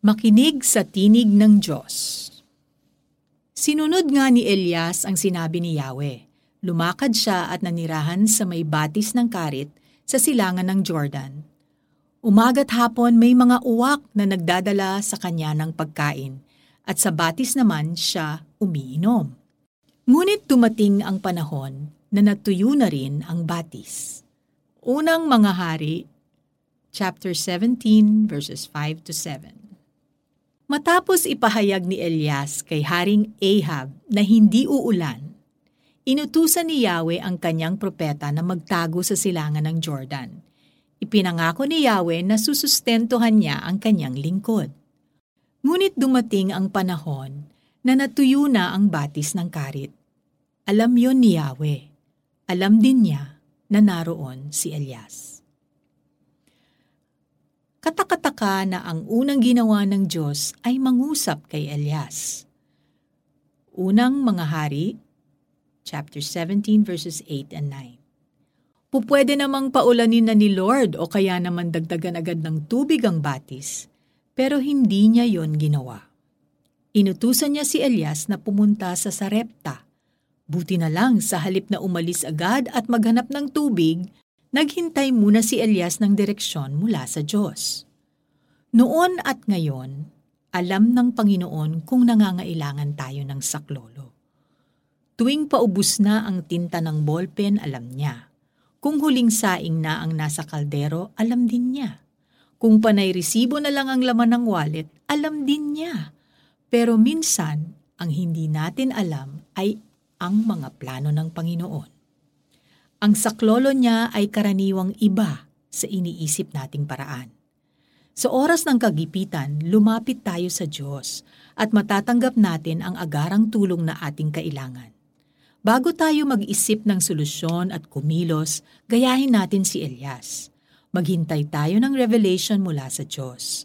Makinig sa tinig ng Diyos. Sinunod nga ni Elias ang sinabi ni Yahweh. Lumakad siya at nanirahan sa may batis ng karit sa silangan ng Jordan. Umaga't hapon may mga uwak na nagdadala sa kanya ng pagkain at sa batis naman siya umiinom. Ngunit dumating ang panahon na natuyo na rin ang batis. Unang mga hari, chapter 17 verses 5 to 7. Matapos ipahayag ni Elias kay Haring Ahab na hindi uulan, inutusan ni Yahweh ang kanyang propeta na magtago sa silangan ng Jordan. Ipinangako ni Yahweh na susustentuhan niya ang kanyang lingkod. Ngunit dumating ang panahon na natuyo na ang batis ng karit. Alam yon ni Yahweh. Alam din niya na naroon si Elias. Katakataka na ang unang ginawa ng Diyos ay mangusap kay Elias. Unang mga hari, chapter 17 verses 8 and 9. Pupwede namang paulanin na ni Lord o kaya naman dagdagan agad ng tubig ang batis, pero hindi niya yon ginawa. Inutusan niya si Elias na pumunta sa Sarepta. Buti na lang sa halip na umalis agad at maghanap ng tubig, naghintay muna si Elias ng direksyon mula sa Diyos. Noon at ngayon, alam ng Panginoon kung nangangailangan tayo ng saklolo. Tuwing paubos na ang tinta ng ballpen, alam niya. Kung huling saing na ang nasa kaldero, alam din niya. Kung panay resibo na lang ang laman ng wallet, alam din niya. Pero minsan, ang hindi natin alam ay ang mga plano ng Panginoon. Ang saklolo niya ay karaniwang iba sa iniisip nating paraan. Sa oras ng kagipitan, lumapit tayo sa Diyos at matatanggap natin ang agarang tulong na ating kailangan. Bago tayo mag-isip ng solusyon at kumilos, gayahin natin si Elias. Maghintay tayo ng revelation mula sa Diyos.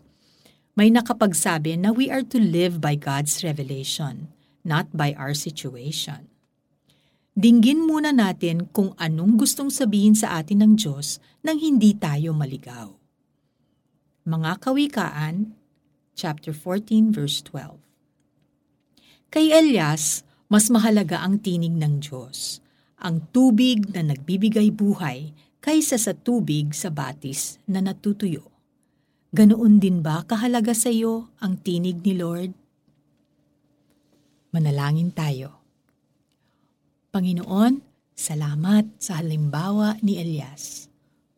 May nakapagsabi na we are to live by God's revelation, not by our situation. Dinggin muna natin kung anong gustong sabihin sa atin ng Diyos nang hindi tayo maligaw. Mga Kawikaan, chapter 14 verse 12. Kay Elias, mas mahalaga ang tinig ng Diyos, ang tubig na nagbibigay buhay kaysa sa tubig sa batis na natutuyo. Ganoon din ba kahalaga sa iyo ang tinig ni Lord? Manalangin tayo. Panginoon, salamat sa halimbawa ni Elias.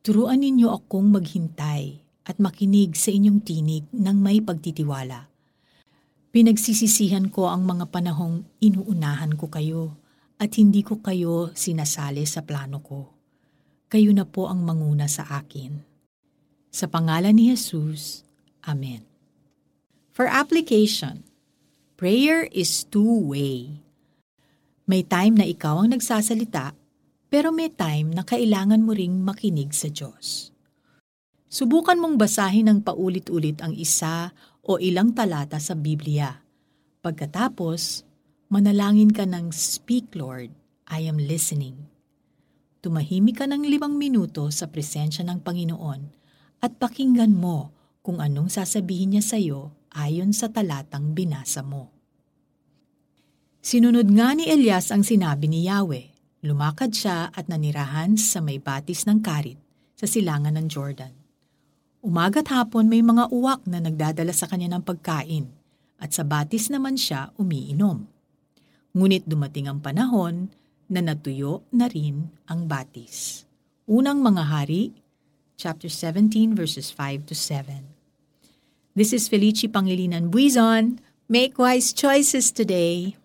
Turuan ninyo akong maghintay at makinig sa inyong tinig ng may pagtitiwala. Pinagsisisihan ko ang mga panahong inuunahan ko kayo at hindi ko kayo sinasali sa plano ko. Kayo na po ang manguna sa akin. Sa pangalan ni Jesus, Amen. For application, prayer is two-way. May time na ikaw ang nagsasalita, pero may time na kailangan mo ring makinig sa Diyos. Subukan mong basahin ng paulit-ulit ang isa o ilang talata sa Biblia. Pagkatapos, manalangin ka ng Speak Lord, I am listening. Tumahimik ka ng limang minuto sa presensya ng Panginoon at pakinggan mo kung anong sasabihin niya sa iyo ayon sa talatang binasa mo. Sinunod nga ni Elias ang sinabi ni Yahweh. Lumakad siya at nanirahan sa may batis ng karit sa silangan ng Jordan. Umaga't hapon may mga uwak na nagdadala sa kanya ng pagkain at sa batis naman siya umiinom. Ngunit dumating ang panahon na natuyo na rin ang batis. Unang mga hari, chapter 17 verses 5 to 7. This is Felici Pangilinan Buizon. Make wise choices today.